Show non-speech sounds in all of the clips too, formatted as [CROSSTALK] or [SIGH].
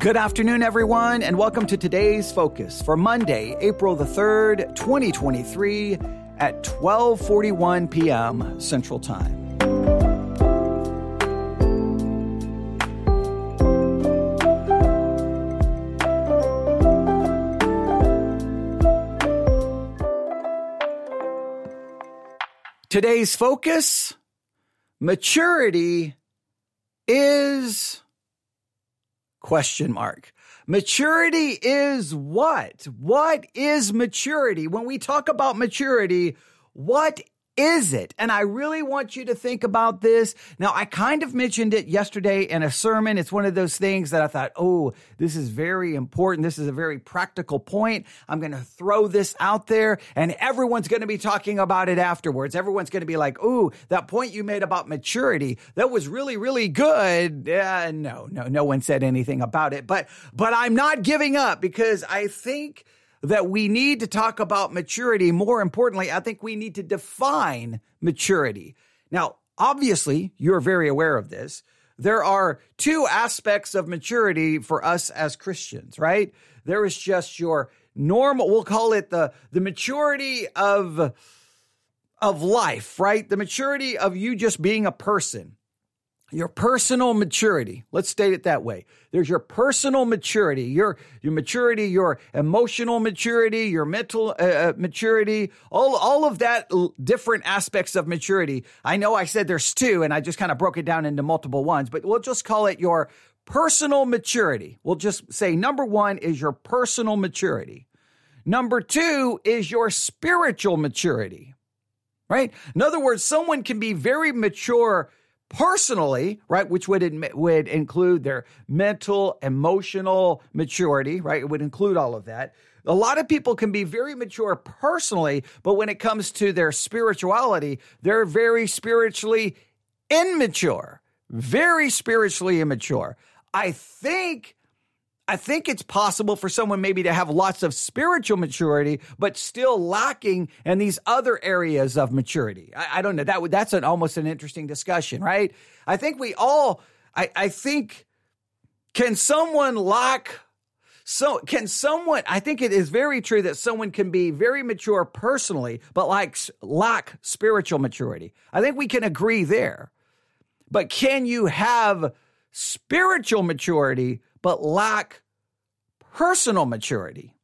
Good afternoon, everyone, and welcome to today's focus for Monday, April the 3rd, 2023 at 12:41 p.m. Central Time. Today's focus maturity is question mark. Maturity is what? What is maturity? When we talk about maturity, what is it? And I really want you to think about this. Now, I kind of mentioned it yesterday in a sermon. It's one of those things that I thought, oh, this is very important. This is a very practical point. I'm going to throw this out there and everyone's going to be talking about it afterwards. Everyone's going to be like, oh, that point you made about maturity, that was really, really good. Uh, no, no, no one said anything about it, but, but I'm not giving up because I think that we need to talk about maturity. More importantly, I think we need to define maturity. Now, obviously, you're very aware of this. There are two aspects of maturity for us as Christians, right? There is just your normal, we'll call it the, the maturity of, of life, right? The maturity of you just being a person your personal maturity. Let's state it that way. There's your personal maturity, your your maturity, your emotional maturity, your mental uh, uh maturity, all all of that different aspects of maturity. I know I said there's two and I just kind of broke it down into multiple ones, but we'll just call it your personal maturity. We'll just say number 1 is your personal maturity. Number 2 is your spiritual maturity. Right? In other words, someone can be very mature personally, right, which would admit, would include their mental, emotional maturity, right? It would include all of that. A lot of people can be very mature personally, but when it comes to their spirituality, they're very spiritually immature, very spiritually immature. I think I think it's possible for someone maybe to have lots of spiritual maturity, but still lacking in these other areas of maturity. I, I don't know. That that's an almost an interesting discussion, right? I think we all. I, I think can someone lack so can someone I think it is very true that someone can be very mature personally but like lack spiritual maturity. I think we can agree there. But can you have spiritual maturity but lack personal maturity.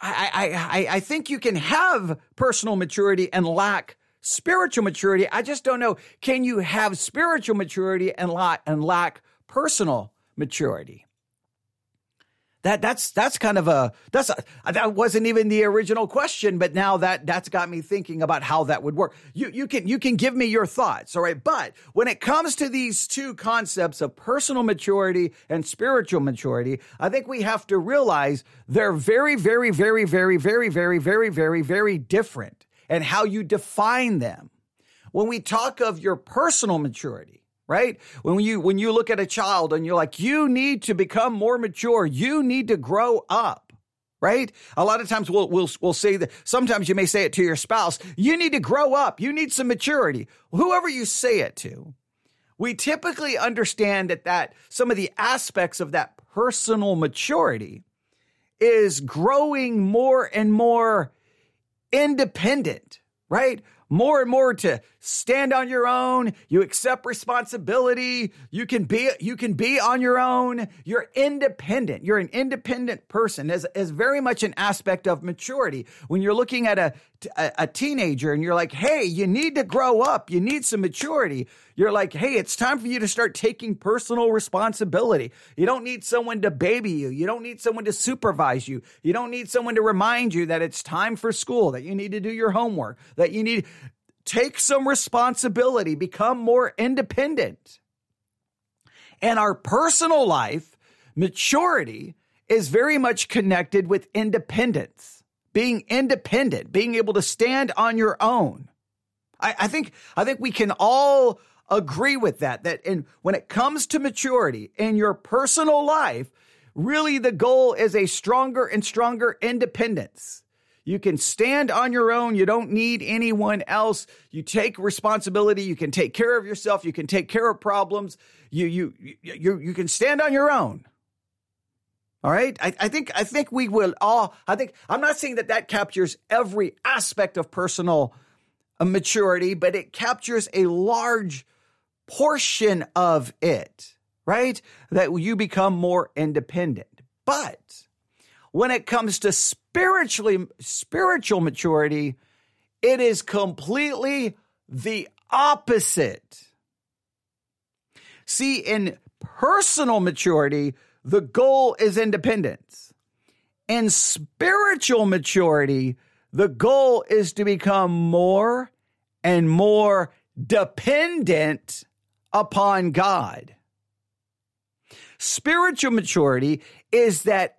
I, I, I, I think you can have personal maturity and lack spiritual maturity. I just don't know. Can you have spiritual maturity and lack, and lack personal maturity? That that's that's kind of a that's a, that wasn't even the original question, but now that that's got me thinking about how that would work. You you can you can give me your thoughts, all right? But when it comes to these two concepts of personal maturity and spiritual maturity, I think we have to realize they're very very very very very very very very very different and how you define them. When we talk of your personal maturity, right? When you when you look at a child and you're like, you need to become more mature, you need to grow up. Right? A lot of times we'll, we'll, we'll say that sometimes you may say it to your spouse, you need to grow up. You need some maturity. Whoever you say it to, we typically understand that that some of the aspects of that personal maturity is growing more and more independent, right? More and more to stand on your own. You accept responsibility. You can be, you can be on your own. You're independent. You're an independent person as, as very much an aspect of maturity. When you're looking at a, a, a teenager and you're like, Hey, you need to grow up. You need some maturity. You're like, Hey, it's time for you to start taking personal responsibility. You don't need someone to baby you. You don't need someone to supervise you. You don't need someone to remind you that it's time for school, that you need to do your homework, that you need, take some responsibility, become more independent. And our personal life, maturity, is very much connected with independence, being independent, being able to stand on your own. I, I think I think we can all agree with that. That in when it comes to maturity in your personal life, really the goal is a stronger and stronger independence. You can stand on your own. You don't need anyone else. You take responsibility. You can take care of yourself. You can take care of problems. You, you, you, you can stand on your own. All right. I, I think, I think we will all, I think, I'm not saying that that captures every aspect of personal uh, maturity, but it captures a large portion of it, right? That you become more independent. But when it comes to spiritually spiritual maturity, it is completely the opposite. See, in personal maturity, the goal is independence. In spiritual maturity, the goal is to become more and more dependent upon God. Spiritual maturity is that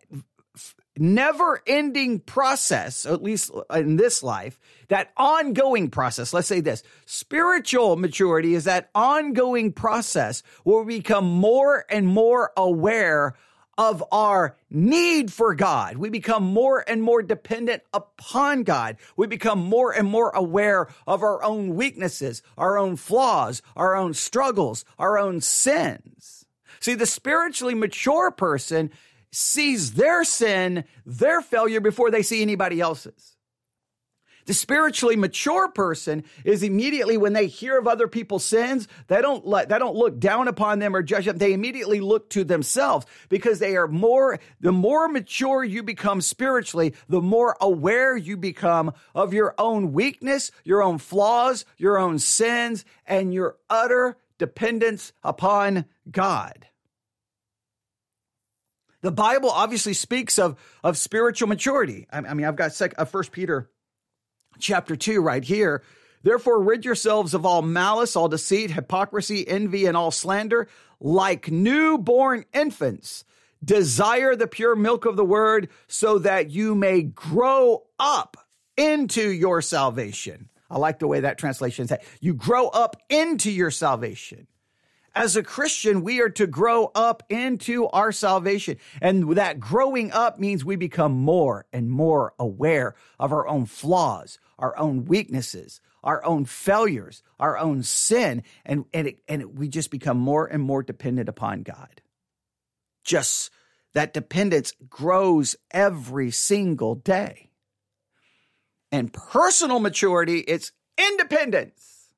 never ending process, at least in this life, that ongoing process. Let's say this spiritual maturity is that ongoing process where we become more and more aware of our need for God. We become more and more dependent upon God. We become more and more aware of our own weaknesses, our own flaws, our own struggles, our own sins. See, the spiritually mature person sees their sin, their failure before they see anybody else's. The spiritually mature person is immediately when they hear of other people's sins, they don't let, they don't look down upon them or judge them. They immediately look to themselves because they are more, the more mature you become spiritually, the more aware you become of your own weakness, your own flaws, your own sins, and your utter dependence upon God. The Bible obviously speaks of, of spiritual maturity. I, I mean, I've got sec, uh, First Peter chapter 2 right here. Therefore, rid yourselves of all malice, all deceit, hypocrisy, envy, and all slander, like newborn infants. Desire the pure milk of the word so that you may grow up into your salvation. I like the way that translation says you grow up into your salvation. As a Christian, we are to grow up into our salvation. And that growing up means we become more and more aware of our own flaws, our own weaknesses, our own failures, our own sin. And, and, it, and it, we just become more and more dependent upon God. Just that dependence grows every single day. And personal maturity, it's independence.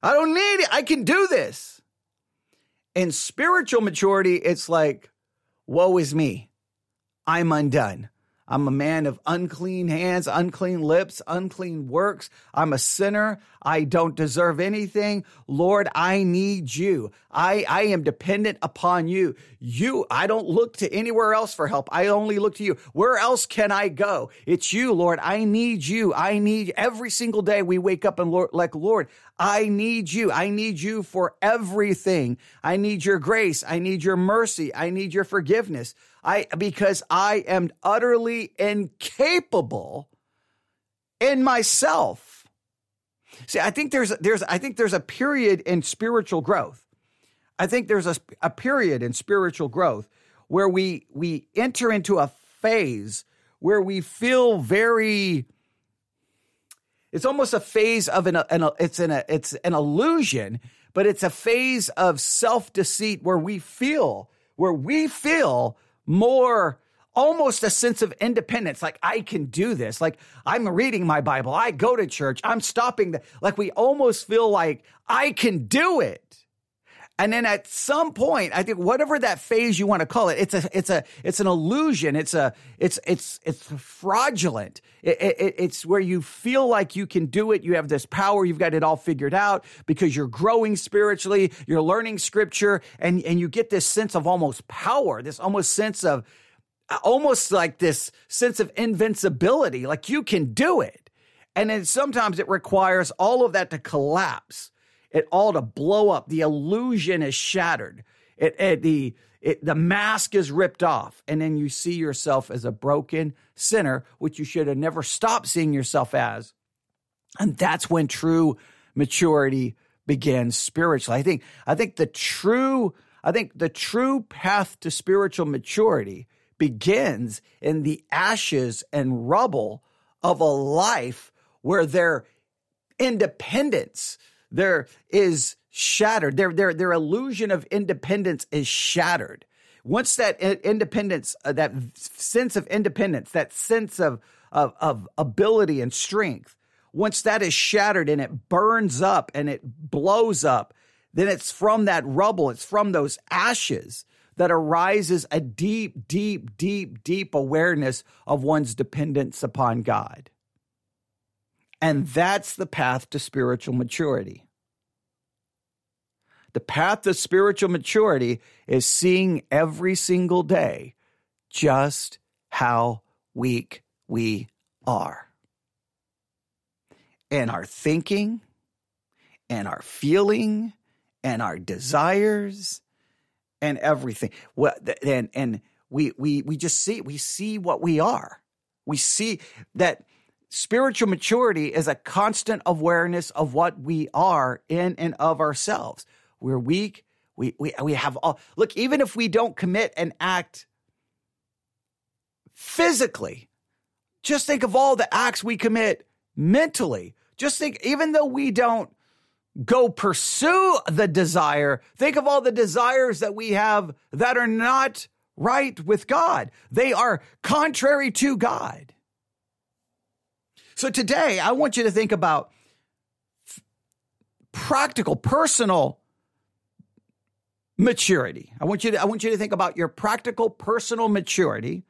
I don't need it. I can do this. In spiritual maturity, it's like, woe is me. I'm undone. I'm a man of unclean hands, unclean lips, unclean works. I'm a sinner. I don't deserve anything. Lord, I need you. I, I am dependent upon you. You, I don't look to anywhere else for help. I only look to you. Where else can I go? It's you, Lord. I need you. I need every single day we wake up and Lord, like, Lord, I need you. I need you for everything. I need your grace. I need your mercy. I need your forgiveness. I because I am utterly incapable in myself. See, I think there's there's I think there's a period in spiritual growth. I think there's a, a period in spiritual growth where we we enter into a phase where we feel very it's almost a phase of an, an it's an it's an illusion but it's a phase of self-deceit where we feel where we feel more almost a sense of independence. Like i can do this. Like i'm reading my bible. I go to church. I'm stopping the, like we almost feel like i can do it and then at some point i think whatever that phase you want to call it it's a it's a it's an illusion. It's a it's it's it's fraudulent. It, it, it's where you feel like you can do it. You have this power. You've got it all figured out because you're growing spiritually. You're learning scripture and and you get this sense of almost power this almost sense of almost like this sense of invincibility. Like you can do it. And then sometimes it requires all of that to collapse it all to blow up. The illusion is shattered. It, it, the it, the mask is ripped off, and then you see yourself as a broken sinner, which you should have never stopped seeing yourself as. And that's when true maturity begins spiritually. I think I think the true I think the true path to spiritual maturity begins in the ashes and rubble of a life where their independence, there is shattered. Their, their, their illusion of independence is shattered. Once that independence, uh, that sense of independence, that sense of, of, of ability and strength, once that is shattered and it burns up and it blows up, then it's from that rubble, it's from those ashes that arises a deep, deep, deep, deep awareness of one's dependence upon God. And that's the path to spiritual maturity. The path to spiritual maturity is seeing every single day just how weak we are. In our thinking, and our feeling, and our desires, and everything. And, and we, we, we just see, we see what we are. We see that spiritual maturity is a constant awareness of what we are in and of ourselves. We're weak. We, we, we have all, look, even if we don't commit an act physically, just think of all the acts we commit mentally. Just think, even though we don't go pursue the desire, think of all the desires that we have that are not right with God. They are contrary to God. So today, I want you to think about practical, personal maturity. I want you to, I want you to think about your practical personal maturity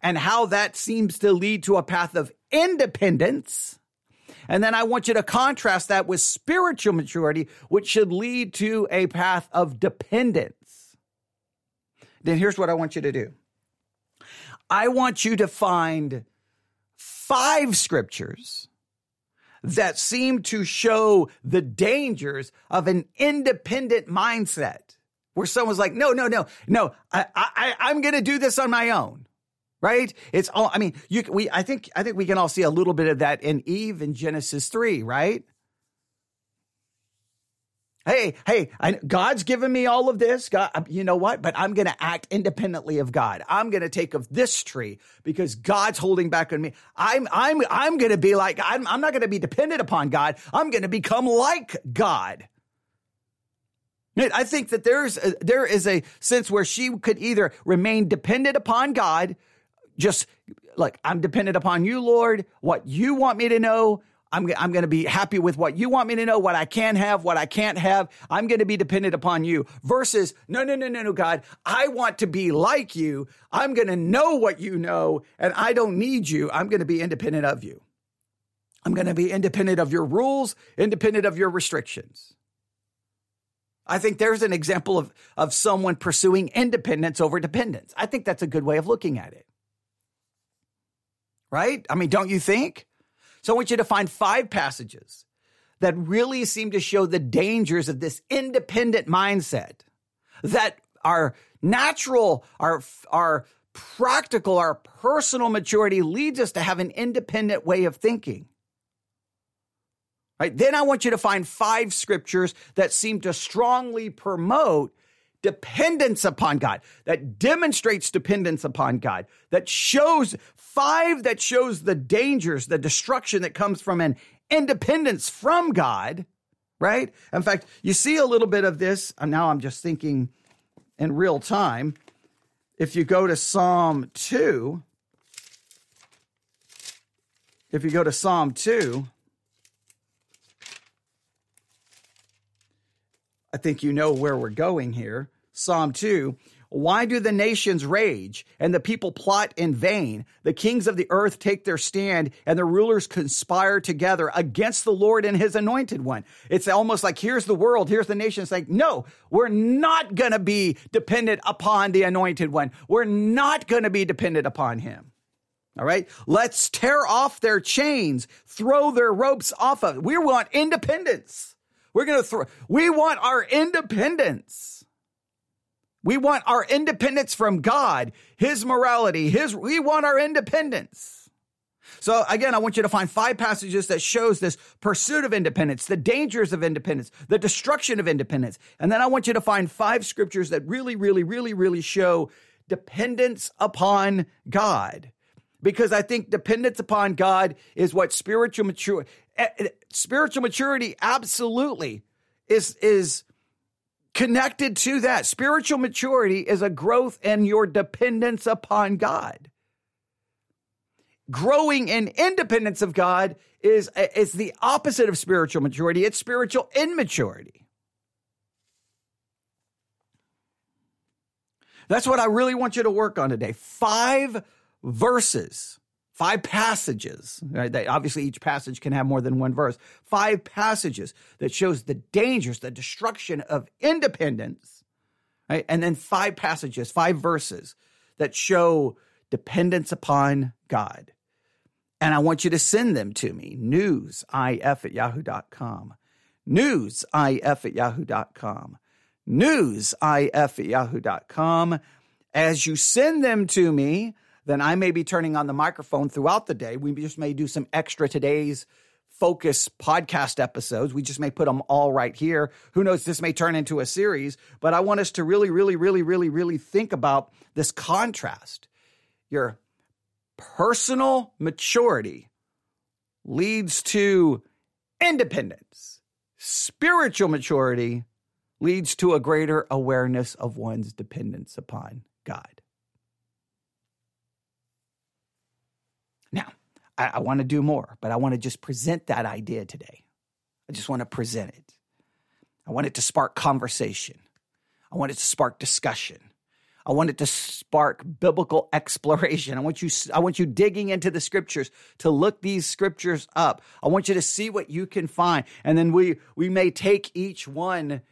and how that seems to lead to a path of independence. And then I want you to contrast that with spiritual maturity, which should lead to a path of dependence. Then here's what I want you to do. I want you to find five scriptures that seem to show the dangers of an independent mindset where someone's like, no, no, no, no, I, I, I'm going to do this on my own. Right? It's all, I mean, you, we, I think, I think we can all see a little bit of that in Eve in Genesis 3, right? Hey, hey, I, God's given me all of this. God, you know what? But I'm going to act independently of God. I'm going to take of this tree because God's holding back on me. I'm, I'm, I'm going to be like, I'm, I'm not going to be dependent upon God. I'm going to become like God. I think that there's a, there is a sense where she could either remain dependent upon God, just like I'm dependent upon you, Lord, what you want me to know. I'm, I'm going to be happy with what you want me to know, what I can have, what I can't have. I'm going to be dependent upon you versus no, no, no, no, no, God. I want to be like you. I'm going to know what you know and I don't need you. I'm going to be independent of you. I'm going to be independent of your rules, independent of your restrictions. I think there's an example of, of someone pursuing independence over dependence. I think that's a good way of looking at it. Right? I mean, don't you think? So I want you to find five passages that really seem to show the dangers of this independent mindset that our natural, our, our practical, our personal maturity leads us to have an independent way of thinking. Right? Then I want you to find five scriptures that seem to strongly promote dependence upon God, that demonstrates dependence upon God, that shows five that shows the dangers, the destruction that comes from an independence from God, right? In fact, you see a little bit of this. And now I'm just thinking in real time. If you go to Psalm 2, if you go to Psalm 2, I think you know where we're going here. Psalm 2. Why do the nations rage and the people plot in vain? The kings of the earth take their stand and the rulers conspire together against the Lord and his anointed one. It's almost like here's the world, here's the nation. It's like, no, we're not going to be dependent upon the anointed one. We're not going to be dependent upon him. All right. Let's tear off their chains, throw their ropes off of. We want independence. We're going to throw, we want our independence. We want our independence from God, His morality, His, we want our independence. So again, I want you to find five passages that shows this pursuit of independence, the dangers of independence, the destruction of independence. And then I want you to find five scriptures that really, really, really, really show dependence upon God. because I think dependence upon God is what spiritual maturity eh, eh, spiritual maturity absolutely is is connected to that. Spiritual maturity is a growth in your dependence upon God. Growing in independence of God is, is the opposite of spiritual maturity. It's spiritual immaturity. That's what I really want you to work on today. Five verses, five passages. Right? obviously, each passage can have more than one verse. Five passages that shows the dangers, the destruction of independence. Right? And then five passages, five verses that show dependence upon God. And I want you to send them to me. Newsif at yahoo.com. Newsif at yahoo.com newsif at yahoo.com. As you send them to me, then I may be turning on the microphone throughout the day. We just may do some extra today's focus podcast episodes. We just may put them all right here. Who knows? This may turn into a series, but I want us to really, really, really, really, really think about this contrast. Your personal maturity leads to independence, spiritual maturity leads to a greater awareness of one's dependence upon God. Now, I, I want to do more, but I want to just present that idea today. I just want to present it. I want it to spark conversation. I want it to spark discussion. I want it to spark biblical [LAUGHS] exploration. I want you I want you digging into the scriptures to look these scriptures up. I want you to see what you can find. And then we we may take each one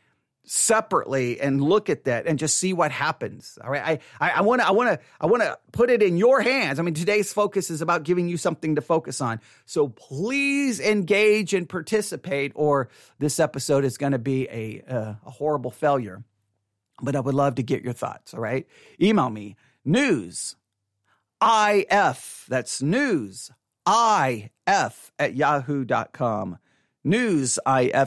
separately and look at that and just see what happens. All right. I, I want to, I want to, I want to put it in your hands. I mean, today's focus is about giving you something to focus on. So please engage and participate or this episode is going to be a, uh, a horrible failure. But I would love to get your thoughts. All right. Email me news if that's news if at yahoo.com newsif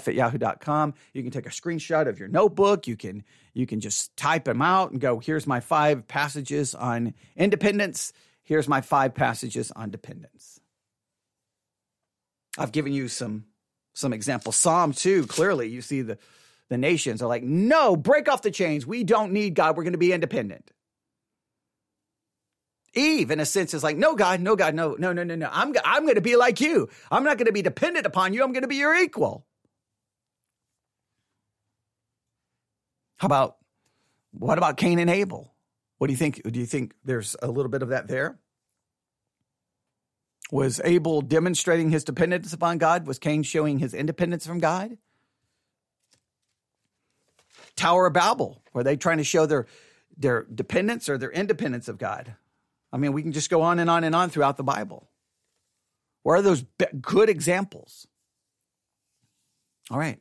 at yahoo.com. You can take a screenshot of your notebook. You can you can just type them out and go, here's my five passages on independence. Here's my five passages on dependence. I've given you some some examples. Psalm 2, clearly you see the the nations are like, no, break off the chains. We don't need God. We're going to be independent. Eve, in a sense, is like, no, God, no, God, no, no, no, no, no. I'm, I'm going to be like you. I'm not going to be dependent upon you. I'm going to be your equal. How about, what about Cain and Abel? What do you think? Do you think there's a little bit of that there? Was Abel demonstrating his dependence upon God? Was Cain showing his independence from God? Tower of Babel, were they trying to show their their dependence or their independence of God? I mean, we can just go on and on and on throughout the Bible. Where are those good examples? All right.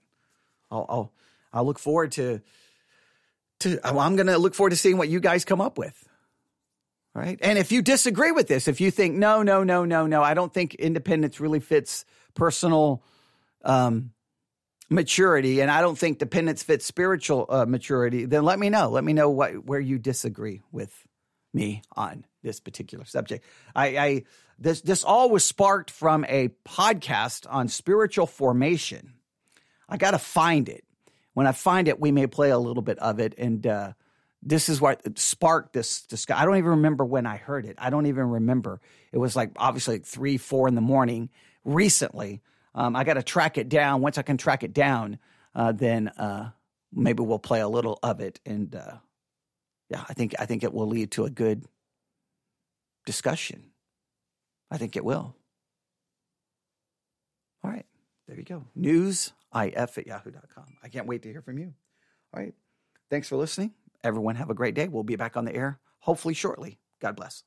I'll, I'll, I'll look forward to, to I'm going to look forward to seeing what you guys come up with. All right. And if you disagree with this, if you think, no, no, no, no, no, I don't think independence really fits personal um, maturity, and I don't think dependence fits spiritual uh, maturity, then let me know. Let me know what, where you disagree with me on this particular subject. I, I this this all was sparked from a podcast on spiritual formation. I got to find it. When I find it, we may play a little bit of it, and uh, this is what sparked this discussion. I don't even remember when I heard it. I don't even remember. It was like obviously like three, four in the morning recently. Um, I got to track it down. Once I can track it down, uh, then uh, maybe we'll play a little of it and uh, yeah, I think I think it will lead to a good discussion. I think it will. All right, there you go. Newsif at yahoo.com. I can't wait to hear from you. All right. Thanks for listening. Everyone have a great day. We'll be back on the air hopefully shortly. God bless.